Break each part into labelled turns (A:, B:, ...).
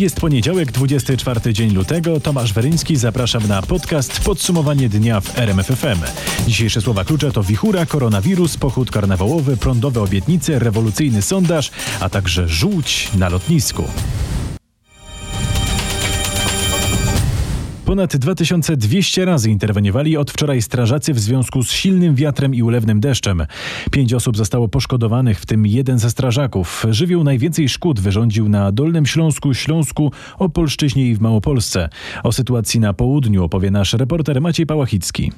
A: Jest poniedziałek, 24 dzień lutego. Tomasz Weryński, zapraszam na podcast Podsumowanie dnia w RMFFM. Dzisiejsze słowa klucze to wichura, koronawirus, pochód karnawałowy, prądowe obietnice, rewolucyjny sondaż, a także żółć na lotnisku. Ponad 2200 razy interweniowali od wczoraj strażacy w związku z silnym wiatrem i ulewnym deszczem. Pięć osób zostało poszkodowanych, w tym jeden ze strażaków. Żywioł najwięcej szkód wyrządził na Dolnym Śląsku, Śląsku, Opolszczyźnie i w Małopolsce. O sytuacji na południu opowie nasz reporter Maciej Pałachicki.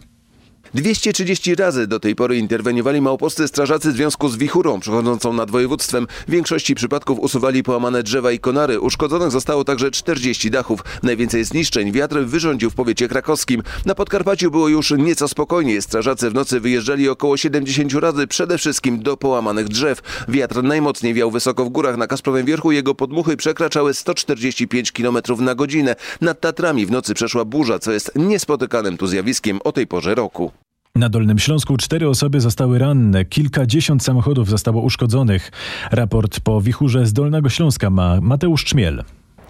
B: 230 razy do tej pory interweniowali małopolscy strażacy w związku z wichurą przechodzącą nad województwem. W większości przypadków usuwali połamane drzewa i konary. Uszkodzonych zostało także 40 dachów. Najwięcej zniszczeń wiatr wyrządził w powiecie krakowskim. Na Podkarpaciu było już nieco spokojniej. Strażacy w nocy wyjeżdżali około 70 razy, przede wszystkim do połamanych drzew. Wiatr najmocniej wiał wysoko w górach. Na Kasprowym Wierchu jego podmuchy przekraczały 145 km na godzinę. Nad Tatrami w nocy przeszła burza, co jest niespotykanym tu zjawiskiem o tej porze roku.
A: Na Dolnym Śląsku cztery osoby zostały ranne, kilkadziesiąt samochodów zostało uszkodzonych. Raport po wichurze z Dolnego Śląska ma Mateusz Czmiel.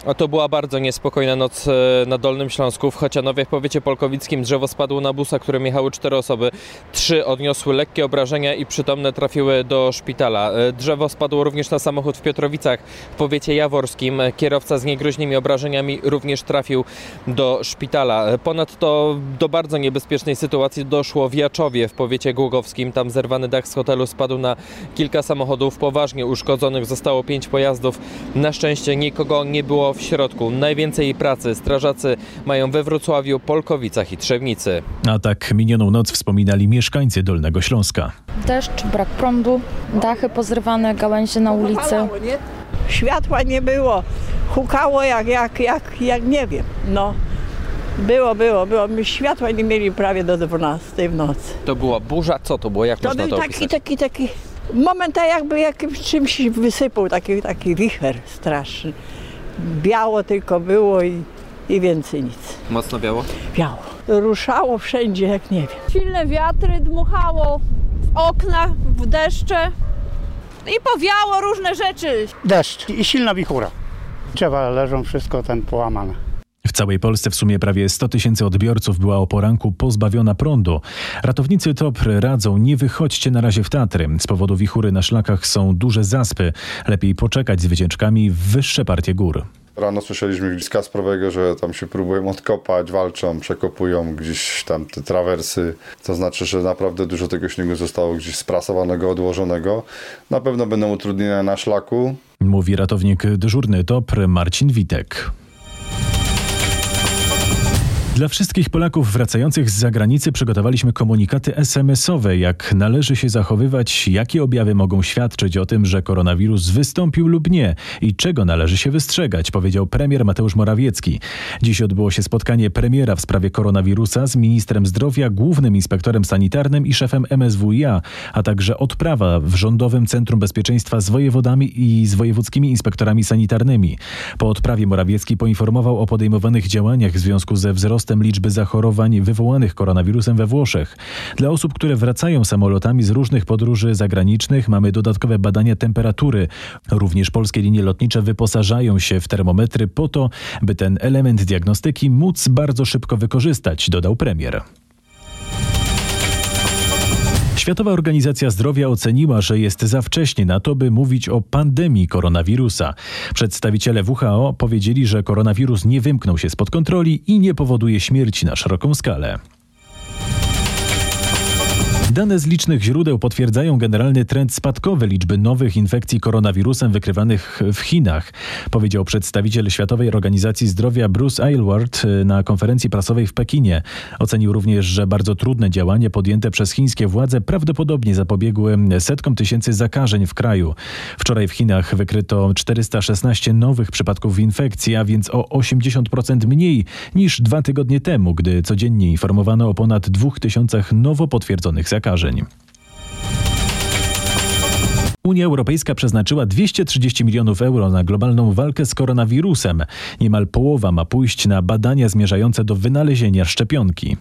C: A to była bardzo niespokojna noc e, na Dolnym Śląsku. W Chocianowie w powiecie polkowickim drzewo spadło na busa, którym jechały cztery osoby. Trzy odniosły lekkie obrażenia i przytomne trafiły do szpitala. E, drzewo spadło również na samochód w Piotrowicach w powiecie jaworskim. Kierowca z niegroźnymi obrażeniami również trafił do szpitala. E, ponadto do bardzo niebezpiecznej sytuacji doszło w Jaczowie w powiecie głogowskim. Tam zerwany dach z hotelu spadł na kilka samochodów. Poważnie uszkodzonych zostało pięć pojazdów. Na szczęście nikogo nie było w środku. Najwięcej pracy strażacy mają we Wrocławiu, Polkowicach i Trzebnicy.
A: A tak minioną noc wspominali mieszkańcy Dolnego Śląska.
D: Deszcz, brak prądu, dachy pozrywane, gałęzie na ulicy.
E: Światła nie było, hukało jak, jak, jak, jak nie wiem, no. Było, było, było. My światła nie mieli prawie do 12 w nocy.
C: To była burza? Co to było? Jak
E: To
C: można
E: był
C: to
E: taki,
C: opisać?
E: taki, taki moment, tak jakby jakimś czymś wysypał, taki, taki wicher straszny. Biało tylko było i, i więcej nic.
C: Mocno biało?
E: Biało. Ruszało wszędzie, jak nie wiem.
F: silne wiatry, dmuchało w okna, w deszcze i powiało różne rzeczy.
G: deszcz i silna wichura. Drzewa leżą, wszystko ten połamane.
A: W całej Polsce w sumie prawie 100 tysięcy odbiorców była o poranku pozbawiona prądu. Ratownicy TOPR radzą, nie wychodźcie na razie w Tatry. Z powodu wichury na szlakach są duże zaspy. Lepiej poczekać z wycieczkami w wyższe partie gór.
H: Rano słyszeliśmy gdzieś z Kasprowego, że tam się próbują odkopać, walczą, przekopują gdzieś tam te trawersy. To znaczy, że naprawdę dużo tego śniegu zostało gdzieś sprasowanego, odłożonego. Na pewno będą utrudnienia na szlaku.
A: Mówi ratownik dyżurny TOPR Marcin Witek. Dla wszystkich Polaków wracających z zagranicy przygotowaliśmy komunikaty SMS-owe, jak należy się zachowywać, jakie objawy mogą świadczyć o tym, że koronawirus wystąpił lub nie i czego należy się wystrzegać, powiedział premier Mateusz Morawiecki. Dziś odbyło się spotkanie premiera w sprawie koronawirusa z ministrem zdrowia, głównym inspektorem sanitarnym i szefem MSWiA, a także odprawa w Rządowym Centrum Bezpieczeństwa z wojewodami i z wojewódzkimi inspektorami sanitarnymi. Po odprawie Morawiecki poinformował o podejmowanych działaniach w związku ze wzrostem liczby zachorowań wywołanych koronawirusem we Włoszech. Dla osób, które wracają samolotami z różnych podróży zagranicznych mamy dodatkowe badania temperatury. Również polskie linie lotnicze wyposażają się w termometry po to, by ten element diagnostyki móc bardzo szybko wykorzystać, dodał premier. Światowa Organizacja Zdrowia oceniła, że jest za wcześnie na to, by mówić o pandemii koronawirusa. Przedstawiciele WHO powiedzieli, że koronawirus nie wymknął się spod kontroli i nie powoduje śmierci na szeroką skalę. Dane z licznych źródeł potwierdzają generalny trend spadkowy liczby nowych infekcji koronawirusem wykrywanych w Chinach, powiedział przedstawiciel Światowej Organizacji Zdrowia Bruce Aylward na konferencji prasowej w Pekinie. Ocenił również, że bardzo trudne działania podjęte przez chińskie władze prawdopodobnie zapobiegły setkom tysięcy zakażeń w kraju. Wczoraj w Chinach wykryto 416 nowych przypadków infekcji, a więc o 80% mniej niż dwa tygodnie temu, gdy codziennie informowano o ponad 2000 nowo potwierdzonych zakażeń. Unia Europejska przeznaczyła 230 milionów euro na globalną walkę z koronawirusem. Niemal połowa ma pójść na badania zmierzające do wynalezienia szczepionki.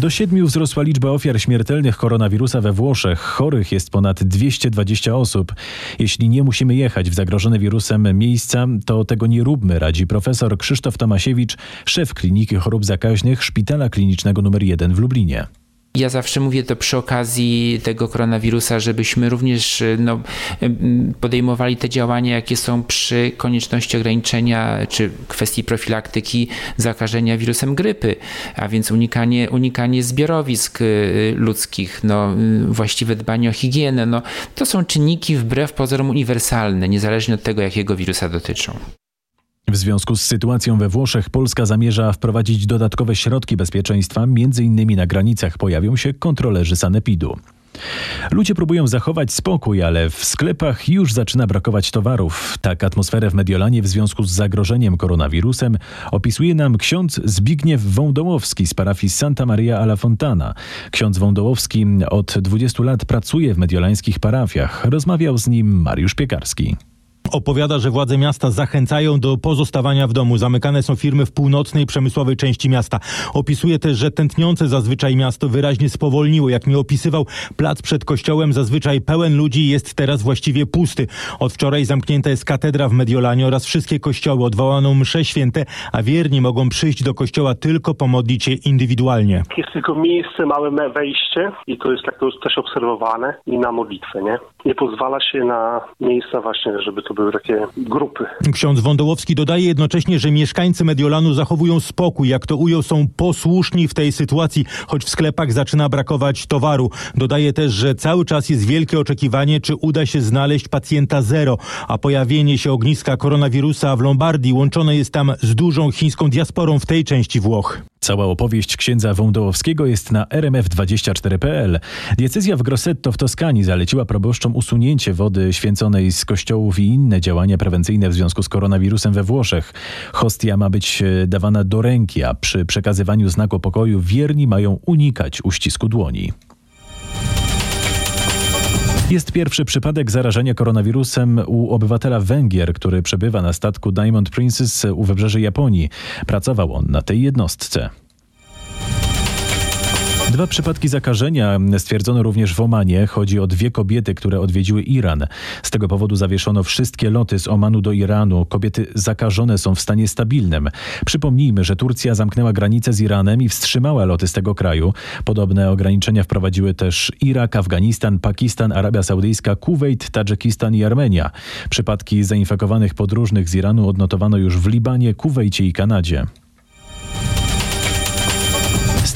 A: Do siedmiu wzrosła liczba ofiar śmiertelnych koronawirusa we Włoszech. Chorych jest ponad 220 osób. Jeśli nie musimy jechać w zagrożone wirusem miejsca, to tego nie róbmy, radzi profesor Krzysztof Tomasiewicz, szef Kliniki Chorób Zakaźnych Szpitala Klinicznego nr 1 w Lublinie.
I: Ja zawsze mówię to przy okazji tego koronawirusa, żebyśmy również no, podejmowali te działania, jakie są przy konieczności ograniczenia czy kwestii profilaktyki zakażenia wirusem grypy, a więc unikanie, unikanie zbiorowisk y, ludzkich, no, właściwe dbanie o higienę. No, to są czynniki wbrew pozorom uniwersalne, niezależnie od tego, jakiego wirusa dotyczą.
A: W związku z sytuacją we Włoszech Polska zamierza wprowadzić dodatkowe środki bezpieczeństwa, między innymi na granicach pojawią się kontrolerzy sanepidu. Ludzie próbują zachować spokój, ale w sklepach już zaczyna brakować towarów. Tak atmosferę w Mediolanie w związku z zagrożeniem koronawirusem opisuje nam ksiądz Zbigniew Wądołowski z parafii Santa Maria alla Fontana. Ksiądz Wądołowski od 20 lat pracuje w mediolańskich parafiach. Rozmawiał z nim Mariusz Piekarski.
J: Opowiada, że władze miasta zachęcają do pozostawania w domu. Zamykane są firmy w północnej przemysłowej części miasta. Opisuje też, że tętniące zazwyczaj miasto wyraźnie spowolniło. Jak mi opisywał, plac przed kościołem zazwyczaj pełen ludzi jest teraz właściwie pusty. Od wczoraj zamknięta jest katedra w Mediolanie oraz wszystkie kościoły. Odwołano msze święte, a wierni mogą przyjść do kościoła tylko pomodlić się indywidualnie.
K: Jest tylko miejsce, małe wejście i to jest tak to jest też obserwowane i na modlitwę, nie? Nie pozwala się na miejsca właśnie, żeby to były takie grupy.
J: Ksiądz Wądołowski dodaje jednocześnie, że mieszkańcy Mediolanu zachowują spokój. Jak to ujął, są posłuszni w tej sytuacji, choć w sklepach zaczyna brakować towaru. Dodaje też, że cały czas jest wielkie oczekiwanie, czy uda się znaleźć pacjenta zero, a pojawienie się ogniska koronawirusa w Lombardii łączone jest tam z dużą chińską diasporą w tej części Włoch.
A: Cała opowieść księdza Wądołowskiego jest na rmf24.pl. Diecezja w Grossetto w Toskanii zaleciła proboszczom usunięcie wody święconej z kościołów i inne działania prewencyjne w związku z koronawirusem we Włoszech. Hostia ma być e, dawana do ręki, a przy przekazywaniu znaku pokoju wierni mają unikać uścisku dłoni. Jest pierwszy przypadek zarażenia koronawirusem u obywatela Węgier, który przebywa na statku Diamond Princess u wybrzeży Japonii. Pracował on na tej jednostce. Dwa przypadki zakażenia stwierdzono również w Omanie. Chodzi o dwie kobiety, które odwiedziły Iran. Z tego powodu zawieszono wszystkie loty z Omanu do Iranu. Kobiety zakażone są w stanie stabilnym. Przypomnijmy, że Turcja zamknęła granicę z Iranem i wstrzymała loty z tego kraju. Podobne ograniczenia wprowadziły też Irak, Afganistan, Pakistan, Arabia Saudyjska, Kuwejt, Tadżykistan i Armenia. Przypadki zainfekowanych podróżnych z Iranu odnotowano już w Libanie, Kuwejcie i Kanadzie.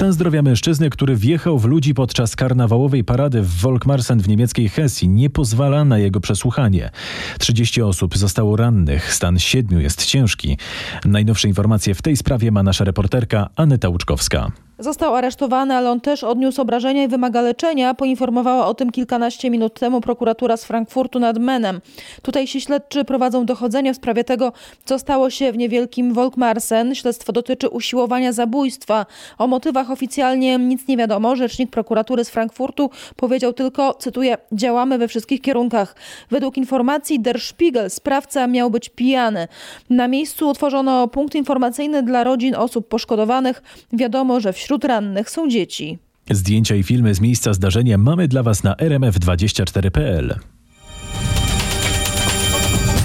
A: Stan zdrowia mężczyzny, który wjechał w ludzi podczas karnawałowej parady w Volkmarsen w niemieckiej Hesji, nie pozwala na jego przesłuchanie. 30 osób zostało rannych, stan siedmiu jest ciężki. Najnowsze informacje w tej sprawie ma nasza reporterka Aneta Łuczkowska.
L: Został aresztowany, ale on też odniósł obrażenia i wymaga leczenia. Poinformowała o tym kilkanaście minut temu prokuratura z Frankfurtu nad Menem. Tutejsi śledczy prowadzą dochodzenie w sprawie tego, co stało się w niewielkim Volkmarsen. Śledztwo dotyczy usiłowania zabójstwa. O motywach oficjalnie nic nie wiadomo. Rzecznik prokuratury z Frankfurtu powiedział tylko, cytuję, działamy we wszystkich kierunkach. Według informacji Der Spiegel sprawca miał być pijany. Na miejscu utworzono punkt informacyjny dla rodzin osób poszkodowanych. Wiadomo, że wśród Wśród rannych są dzieci.
A: Zdjęcia i filmy z miejsca zdarzenia mamy dla Was na rmf24.pl.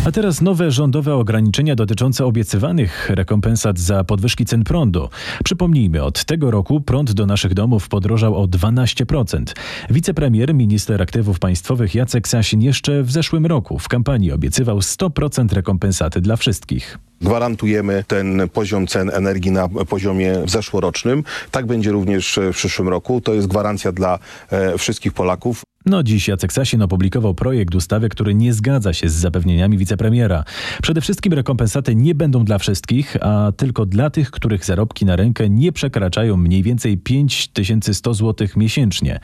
A: A teraz nowe rządowe ograniczenia dotyczące obiecywanych rekompensat za podwyżki cen prądu. Przypomnijmy, od tego roku prąd do naszych domów podrożał o 12%. Wicepremier, minister aktywów państwowych Jacek Sasin jeszcze w zeszłym roku w kampanii obiecywał 100% rekompensaty dla wszystkich.
M: Gwarantujemy ten poziom cen energii na poziomie zeszłorocznym. Tak będzie również w przyszłym roku. To jest gwarancja dla e, wszystkich Polaków.
A: No dziś Jacek Sasin opublikował projekt ustawy, który nie zgadza się z zapewnieniami wicepremiera. Przede wszystkim rekompensaty nie będą dla wszystkich, a tylko dla tych, których zarobki na rękę nie przekraczają mniej więcej 5100 zł miesięcznie.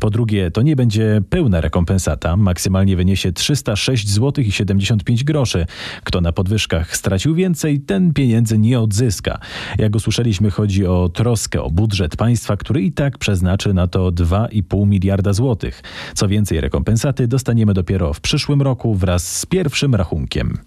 A: Po drugie, to nie będzie pełna rekompensata, maksymalnie wyniesie 306 zł i 75 groszy. Kto na podwyżkach stracił więcej, ten pieniędzy nie odzyska. Jak usłyszeliśmy, chodzi o troskę o budżet państwa, który i tak przeznaczy na to 2,5 miliarda złotych. Co więcej, rekompensaty dostaniemy dopiero w przyszłym roku wraz z pierwszym rachunkiem.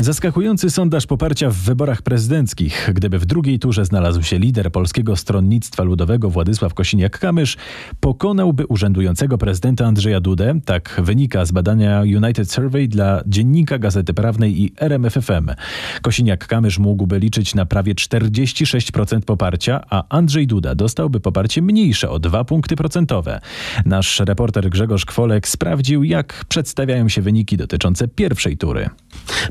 A: Zaskakujący sondaż poparcia w wyborach prezydenckich. Gdyby w drugiej turze znalazł się lider Polskiego Stronnictwa Ludowego Władysław Kosiniak-Kamysz, pokonałby urzędującego prezydenta Andrzeja Dudę. Tak wynika z badania United Survey dla Dziennika Gazety Prawnej i RMFFM. Kosiniak-Kamysz mógłby liczyć na prawie 46% poparcia, a Andrzej Duda dostałby poparcie mniejsze o 2 punkty procentowe. Nasz reporter Grzegorz Kwolek sprawdził, jak przedstawiają się wyniki dotyczące pierwszej tury.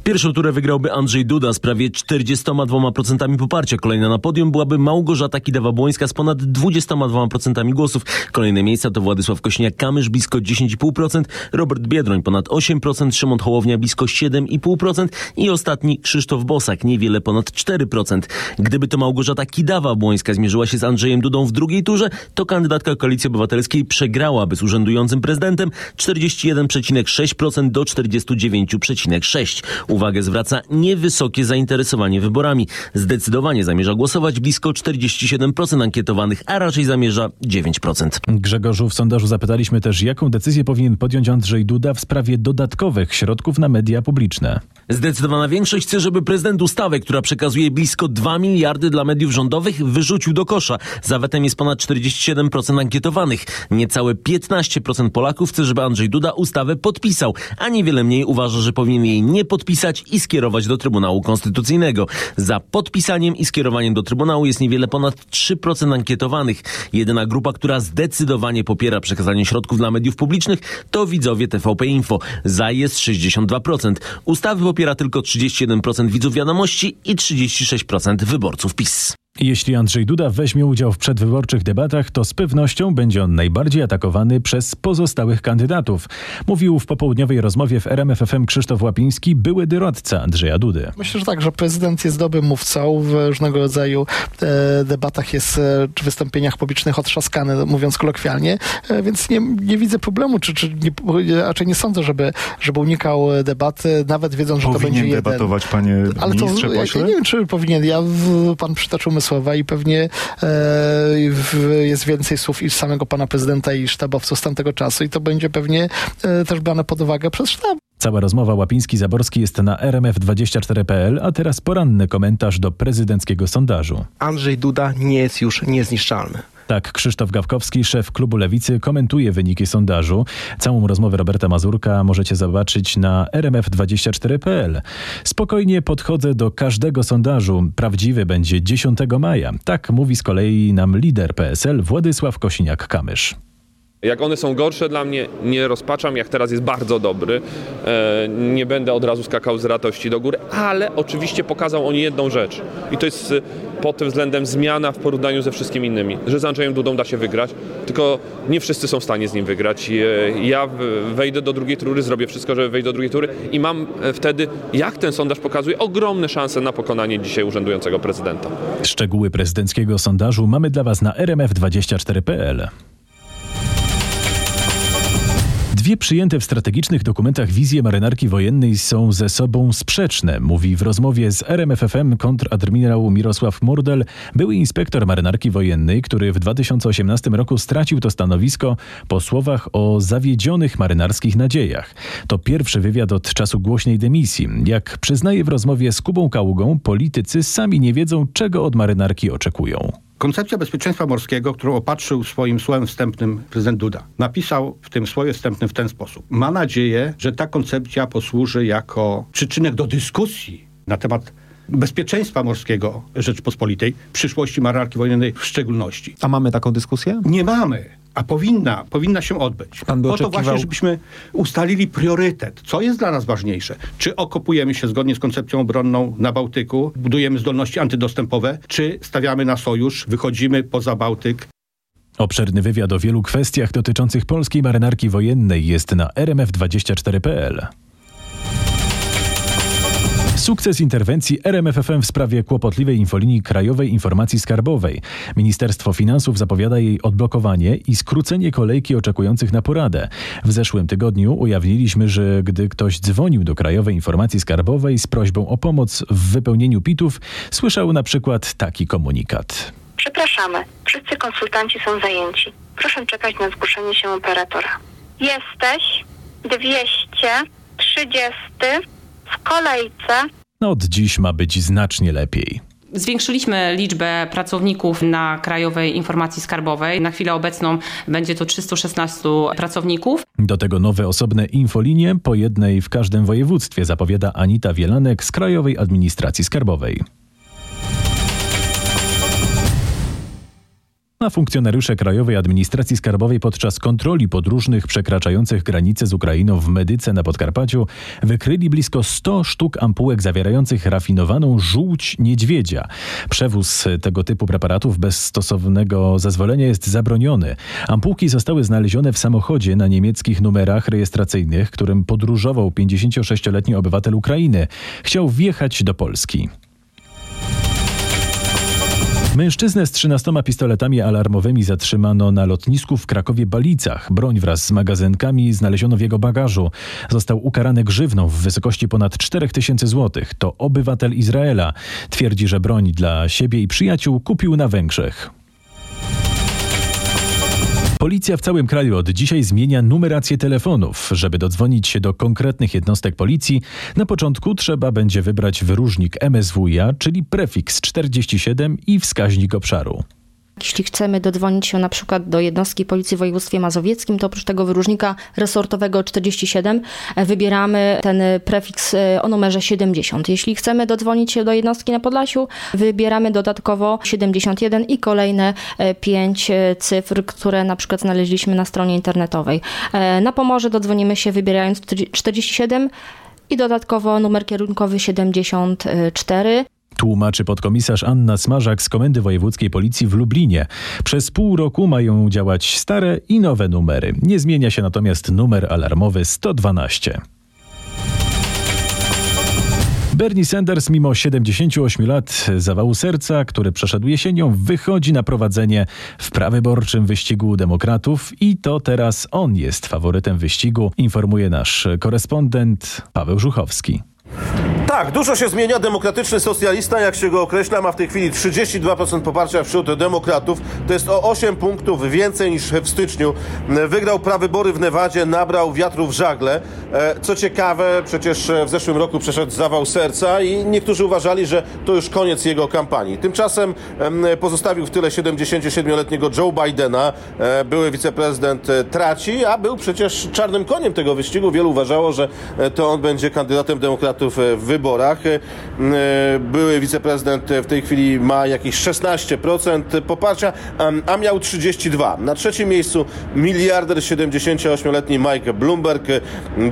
N: Pierwszą turę wygrałby Andrzej Duda z prawie 42% poparcia. Kolejna na podium byłaby Małgorzata Kidawa-Błońska z ponad 22% głosów. Kolejne miejsca to Władysław Kośniak-Kamysz blisko 10,5%, Robert Biedroń ponad 8%, Szymon Hołownia blisko 7,5% i ostatni Krzysztof Bosak niewiele ponad 4%. Gdyby to Małgorzata Kidawa-Błońska zmierzyła się z Andrzejem Dudą w drugiej turze, to kandydatka Koalicji Obywatelskiej przegrałaby z urzędującym prezydentem 41,6% do 49,6%. Uwagę zwraca niewysokie zainteresowanie wyborami. Zdecydowanie zamierza głosować blisko 47% ankietowanych, a raczej zamierza 9%.
A: Grzegorzu, w sondażu zapytaliśmy też, jaką decyzję powinien podjąć Andrzej Duda w sprawie dodatkowych środków na media publiczne.
N: Zdecydowana większość chce, żeby prezydent ustawy, która przekazuje blisko 2 miliardy dla mediów rządowych, wyrzucił do kosza. Za wetem jest ponad 47% ankietowanych. Niecałe 15% Polaków chce, żeby Andrzej Duda ustawę podpisał, a niewiele mniej uważa, że powinien jej nie podpisać i skierować do Trybunału Konstytucyjnego. Za podpisaniem i skierowaniem do Trybunału jest niewiele ponad 3% ankietowanych. Jedyna grupa, która zdecydowanie popiera przekazanie środków dla mediów publicznych, to widzowie TVP Info. Za jest 62%. Ustawy popiera tylko 31% widzów wiadomości i 36% wyborców PiS.
A: Jeśli Andrzej Duda weźmie udział w przedwyborczych debatach, to z pewnością będzie on najbardziej atakowany przez pozostałych kandydatów. Mówił w popołudniowej rozmowie w RMFFM Krzysztof Łapiński, były doradca Andrzeja Dudy.
O: Myślę, że tak, że prezydent jest dobrym mówcą. W różnego rodzaju e, debatach jest, e, czy wystąpieniach publicznych otrzaskany, mówiąc kolokwialnie, e, więc nie, nie widzę problemu, czy, czy nie, raczej nie sądzę, żeby, żeby unikał debaty, nawet wiedząc, że
P: powinien
O: to będzie
P: debatować,
O: jeden.
P: panie
O: Ale to, ja,
P: pośle?
O: ja nie wiem, czy powinien. Ja, w, pan przytoczył słowa i pewnie e, w, jest więcej słów i samego pana prezydenta i sztabowców z tamtego czasu i to będzie pewnie e, też brane pod uwagę przez sztab.
A: Cała rozmowa Łapiński-Zaborski jest na rmf24.pl, a teraz poranny komentarz do prezydenckiego sondażu.
Q: Andrzej Duda nie jest już niezniszczalny.
A: Tak, Krzysztof Gawkowski, szef klubu Lewicy, komentuje wyniki sondażu. Całą rozmowę Roberta Mazurka możecie zobaczyć na rmf24.pl. Spokojnie podchodzę do każdego sondażu. Prawdziwy będzie 10 maja. Tak mówi z kolei nam lider PSL Władysław Kosiniak-Kamysz.
R: Jak one są gorsze dla mnie, nie rozpaczam, jak teraz jest bardzo dobry. E, nie będę od razu skakał z radości do góry, ale oczywiście pokazał on jedną rzecz. I to jest e, pod tym względem zmiana w porównaniu ze wszystkimi innymi. Że z Andrzejem Dudą da się wygrać, tylko nie wszyscy są w stanie z nim wygrać. E, ja wejdę do drugiej tury, zrobię wszystko, żeby wejść do drugiej tury i mam wtedy, jak ten sondaż pokazuje, ogromne szanse na pokonanie dzisiaj urzędującego prezydenta.
A: Szczegóły prezydenckiego sondażu mamy dla Was na rmf24.pl. Dwie przyjęte w strategicznych dokumentach wizje marynarki wojennej są ze sobą sprzeczne, mówi w rozmowie z RMFFM kontradmirał Mirosław Murdel, były inspektor marynarki wojennej, który w 2018 roku stracił to stanowisko po słowach o zawiedzionych marynarskich nadziejach. To pierwszy wywiad od czasu głośnej dymisji. Jak przyznaje w rozmowie z Kubą Kaługą, politycy sami nie wiedzą, czego od marynarki oczekują.
S: Koncepcja bezpieczeństwa morskiego, którą opatrzył swoim słowem wstępnym prezydent Duda, napisał w tym słowie wstępnym w ten sposób. Ma nadzieję, że ta koncepcja posłuży jako przyczynek do dyskusji na temat bezpieczeństwa morskiego Rzeczpospolitej, przyszłości marynarki wojennej w szczególności.
Q: A mamy taką dyskusję?
S: Nie mamy. A powinna, powinna się odbyć.
Q: Pan by
S: po to
Q: oczekiwał-
S: właśnie, żebyśmy ustalili priorytet. Co jest dla nas ważniejsze? Czy okopujemy się zgodnie z koncepcją obronną na Bałtyku, budujemy zdolności antydostępowe, czy stawiamy na sojusz, wychodzimy poza Bałtyk,
A: Obszerny wywiad o wielu kwestiach dotyczących polskiej marynarki wojennej jest na rmf24.pl. Sukces interwencji RMFFM w sprawie kłopotliwej infolinii Krajowej Informacji Skarbowej. Ministerstwo Finansów zapowiada jej odblokowanie i skrócenie kolejki oczekujących na poradę. W zeszłym tygodniu ujawniliśmy, że gdy ktoś dzwonił do Krajowej Informacji Skarbowej z prośbą o pomoc w wypełnieniu PIT-ów, słyszał na przykład taki komunikat.
T: Przepraszamy, wszyscy konsultanci są zajęci. Proszę czekać na zgłoszenie się operatora. Jesteś 230 W kolejce
A: No, Od dziś ma być znacznie lepiej.
P: Zwiększyliśmy liczbę pracowników na Krajowej Informacji Skarbowej. Na chwilę obecną będzie to 316 pracowników.
A: Do tego nowe osobne infolinie, po jednej w każdym województwie, zapowiada Anita Wielanek z Krajowej Administracji Skarbowej. A funkcjonariusze Krajowej Administracji Skarbowej podczas kontroli podróżnych przekraczających granicę z Ukrainą w Medyce na Podkarpaciu wykryli blisko 100 sztuk ampułek zawierających rafinowaną żółć niedźwiedzia. Przewóz tego typu preparatów bez stosownego zezwolenia jest zabroniony. Ampułki zostały znalezione w samochodzie na niemieckich numerach rejestracyjnych, którym podróżował 56-letni obywatel Ukrainy. Chciał wjechać do Polski. Mężczyznę z 13 pistoletami alarmowymi zatrzymano na lotnisku w Krakowie-Balicach. Broń wraz z magazynkami znaleziono w jego bagażu. Został ukarany grzywną w wysokości ponad 4000 zł. To obywatel Izraela. Twierdzi, że broń dla siebie i przyjaciół kupił na Węgrzech. Policja w całym kraju od dzisiaj zmienia numerację telefonów. Żeby dodzwonić się do konkretnych jednostek policji, na początku trzeba będzie wybrać wyróżnik MSWiA, czyli prefiks 47 i wskaźnik obszaru.
U: Jeśli chcemy dodzwonić się na przykład do jednostki Policji w województwie mazowieckim, to oprócz tego wyróżnika resortowego 47 wybieramy ten prefiks e, o numerze 70. Jeśli chcemy dodzwonić się do jednostki na Podlasiu, wybieramy dodatkowo 71 i kolejne 5 cyfr, które na przykład znaleźliśmy na stronie internetowej. E, Na Pomorze dodzwonimy się wybierając 47 i dodatkowo numer kierunkowy 74.
A: Tłumaczy podkomisarz Anna Smarzak z Komendy Wojewódzkiej Policji w Lublinie. Przez pół roku mają działać stare i nowe numery. Nie zmienia się natomiast numer alarmowy 112. Bernie Sanders, mimo 78 lat zawału serca, który przeszedł jesienią, wychodzi na prowadzenie w prawyborczym wyścigu demokratów i to teraz on jest faworytem wyścigu, informuje nasz korespondent Paweł Żuchowski.
V: Tak, dużo się zmienia. Demokratyczny socjalista, jak się go określa, ma w tej chwili 32% poparcia wśród demokratów. To jest o 8 punktów więcej niż w styczniu. Wygrał prawybory w Nevadzie, nabrał wiatru w żagle. E, Co ciekawe, przecież w zeszłym roku przeszedł zawał serca i niektórzy uważali, że to już koniec jego kampanii. Tymczasem em, pozostawił w tyle 77-letniego Joe Bidena. E, Były wiceprezydent e, traci, a był przecież czarnym koniem tego wyścigu. Wielu uważało, że to on będzie kandydatem demokratów w wyborach. E, Były wiceprezydent e, w tej chwili ma jakieś 16% poparcia, a miał 32. Na trzecim miejscu miliarder 78-letni Mike Bloomberg,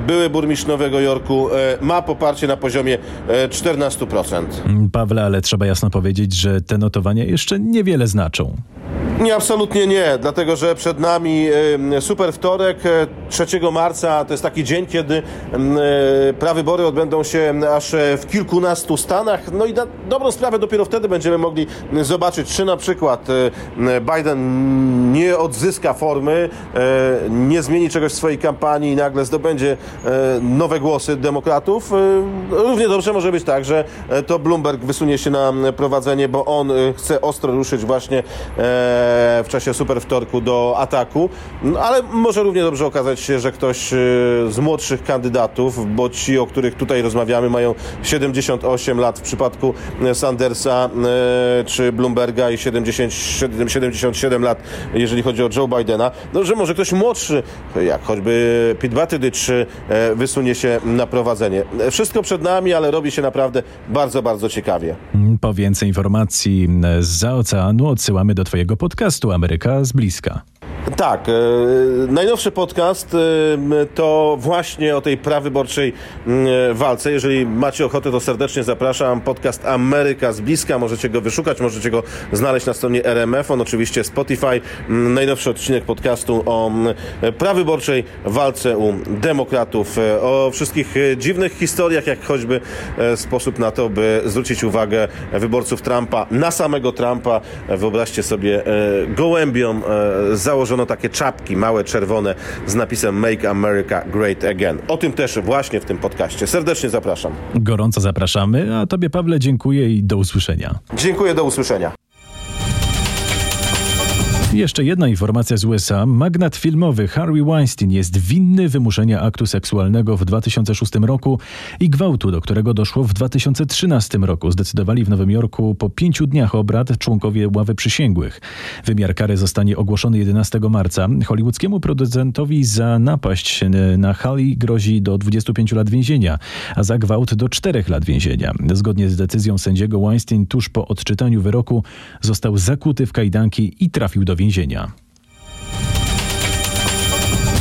V: były burmistrz Nowego Jorku, e, ma poparcie na poziomie e, 14%.
A: Pawle, ale trzeba jasno powiedzieć, że te notowania jeszcze niewiele znaczą.
V: Nie, absolutnie nie, dlatego że przed nami super wtorek, 3 marca, to jest taki dzień, kiedy m, e, prawybory odbędą się aż e, w kilkunastu stanach. No i na dobrą sprawę dopiero wtedy będziemy mogli zobaczyć, czy na przykład e, Biden nie odzyska formy, nie zmieni czegoś w swojej kampanii i nagle zdobędzie nowe głosy demokratów. Równie dobrze może być tak, że to Bloomberg wysunie się na prowadzenie, bo on chce ostro ruszyć właśnie w czasie super wtorku do ataku, No, ale może równie dobrze okazać się, że ktoś e, z młodszych kandydatów, bo ci, o których tutaj rozmawiamy, mają 78 lat w przypadku e, Sandersa e, czy Bloomberga i 70, 77 lat, jeżeli chodzi o Joe Bidena, no, że może ktoś młodszy, jak choćby Pete Buttigieg, e, wysunie się na prowadzenie. E, Wszystko przed nami, ale robi się naprawdę bardzo, bardzo ciekawie.
A: Po więcej informacji z oceanu odsyłamy do Twojego podcastu Ameryka z bliska.
V: Tak, e, najnowszy podcast e, to właśnie o tej prawyborczej e, walce. Jeżeli macie ochotę, to serdecznie zapraszam. Podcast Ameryka z bliska. Możecie go wyszukać, możecie go znaleźć na stronie RMF. On oczywiście Spotify. Najnowszy odcinek podcastu o prawyborczej walce u demokratów. O wszystkich dziwnych historiach, jak choćby sposób na to, by zwrócić uwagę wyborców Trumpa na samego Trumpa. Wyobraźcie sobie, e, gołębiom założono takie czapki, małe, czerwone, z napisem Make America Great Again. O tym też właśnie w tym podcaście. Serdecznie zapraszam.
A: Gorąco zapraszamy, a Tobie, Pawle, dziękuję i do usłyszenia.
V: Dziękuję, do usłyszenia.
A: Jeszcze jedna informacja z USA. Magnat filmowy Harvey Weinstein jest winny wymuszenia aktu seksualnego w 2006 roku i gwałtu, do którego doszło w 2013 roku. Zdecydowali w Nowym Jorku po pięciu dniach obrad członkowie ławy przysięgłych. Wymiar kary zostanie ogłoszony 11 marca. Hollywoodzkiemu producentowi za napaść na Holly grozi do 25 lat więzienia, a za gwałt do 4 lat więzienia. Zgodnie z decyzją sędziego Weinstein tuż po odczytaniu wyroku został zakuty w kajdanki i trafił do więzienia więzienia.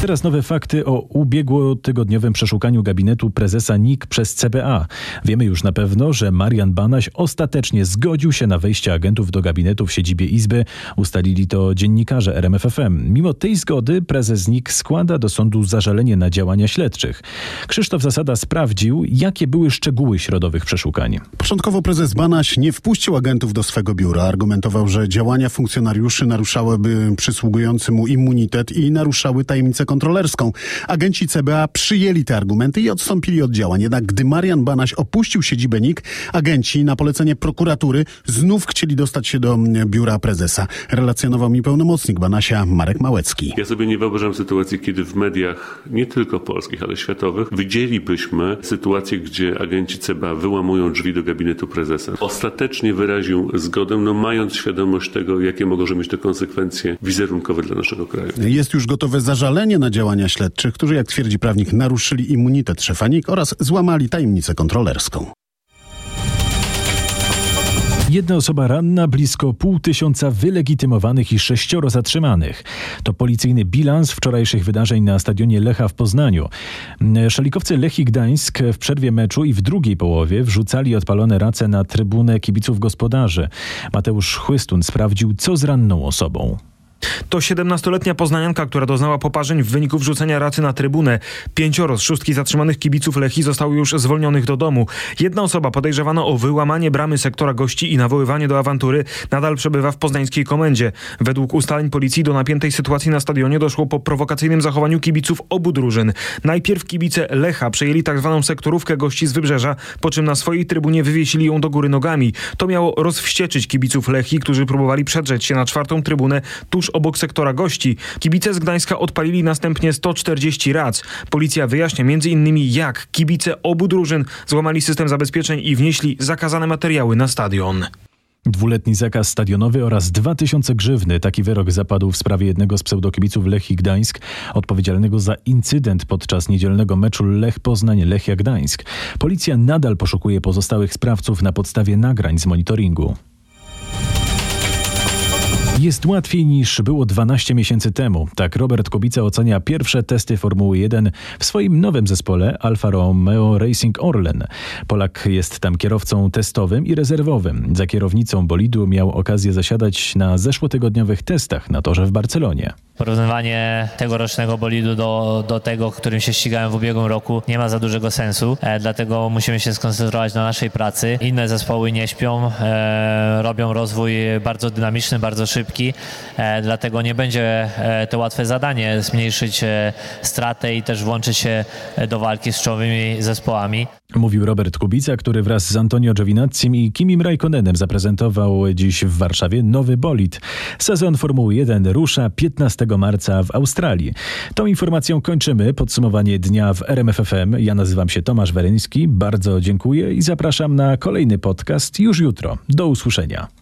A: Teraz nowe fakty o ubiegłotygodniowym przeszukaniu gabinetu prezesa NIK przez CBA. Wiemy już na pewno, że Marian Banaś ostatecznie zgodził się na wejście agentów do gabinetu w siedzibie Izby. Ustalili to dziennikarze RMFFM. Mimo tej zgody prezes NIK składa do sądu zażalenie na działania śledczych. Krzysztof Zasada sprawdził, jakie były szczegóły środowych przeszukań.
W: Początkowo prezes Banaś nie wpuścił agentów do swego biura. Argumentował, że działania funkcjonariuszy naruszałyby przysługujący mu immunitet i naruszały tajemnicę kontrolerską. Agenci CBA przyjęli te argumenty i odstąpili od działań. Jednak gdy Marian Banaś opuścił siedzibę NIK, agenci na polecenie prokuratury znów chcieli dostać się do biura prezesa. Relacjonował mi pełnomocnik Banasia Marek Małecki.
X: Ja sobie nie wyobrażam sytuacji, kiedy w mediach, nie tylko polskich, ale światowych, widzielibyśmy sytuację, gdzie agenci CBA wyłamują drzwi do gabinetu prezesa. Ostatecznie wyraził zgodę, no mając świadomość tego, jakie mogą mieć to konsekwencje wizerunkowe dla naszego kraju.
W: Jest już gotowe zażalenie na działania śledczych, którzy, jak twierdzi prawnik, naruszyli immunitet szefa NIK oraz złamali tajemnicę kontrolerską.
A: Jedna osoba ranna, blisko pół tysiąca wylegitymowanych i sześcioro zatrzymanych. To policyjny bilans wczorajszych wydarzeń na stadionie Lecha w Poznaniu. Szalikowcy Lechii Gdańsk w przerwie meczu i w drugiej połowie wrzucali odpalone race na trybunę kibiców gospodarzy. Mateusz Chłystun sprawdził, co z ranną osobą.
Y: To 17-letnia poznanianka, która doznała poparzeń w wyniku wrzucenia racy na trybunę. Pięcioro z szóstki zatrzymanych kibiców Lechi zostało już zwolnionych do domu. Jedna osoba podejrzewana o wyłamanie bramy sektora gości i nawoływanie do awantury nadal przebywa w poznańskiej komendzie. Według ustaleń policji do napiętej sytuacji na stadionie doszło po prowokacyjnym zachowaniu kibiców obu drużyn. Najpierw kibice Lecha przejęli tzw. Tak sektorówkę gości z wybrzeża, po czym na swojej trybunie wywiesili ją do góry nogami. To miało rozwścieczyć kibiców Lechi, którzy próbowali przedrzeć się na czwartą trybunę tuż obok sektora gości. Kibice z Gdańska odpalili następnie 140 rac. Policja wyjaśnia m.in. jak kibice obu drużyn złamali system zabezpieczeń i wnieśli zakazane materiały na stadion.
A: Dwuletni zakaz stadionowy oraz 2000 grzywny. Taki wyrok zapadł w sprawie jednego z pseudokibiców Lechii Gdańsk, odpowiedzialnego za incydent podczas niedzielnego meczu Lech Poznań-Lechia Gdańsk. Policja nadal poszukuje pozostałych sprawców na podstawie nagrań z monitoringu. Jest łatwiej niż było 12 miesięcy temu. Tak Robert Kubica ocenia pierwsze testy Formuły 1 w swoim nowym zespole Alfa Romeo Racing Orlen. Polak jest tam kierowcą testowym i rezerwowym. Za kierownicą bolidu miał okazję zasiadać na zeszłotygodniowych testach na torze w Barcelonie.
Z: Porównywanie tegorocznego bolidu do, do tego, którym się ścigałem w ubiegłym roku nie ma za dużego sensu, e, dlatego musimy się skoncentrować na naszej pracy. Inne zespoły nie śpią, e, robią rozwój bardzo dynamiczny, bardzo szybki, e, dlatego nie będzie e, to łatwe zadanie zmniejszyć e, stratę i też włączyć się do walki z czołowymi zespołami.
A: Mówił Robert Kubica, który wraz z Antonio Giovinazzim i Kimim Raikkonenem zaprezentował dziś w Warszawie nowy bolid. Sezon Formuły 1 rusza 15 marca w Australii. Tą informacją kończymy podsumowanie dnia w RMFFM. Ja nazywam się Tomasz Weryński. Bardzo dziękuję i zapraszam na kolejny podcast już jutro. Do usłyszenia.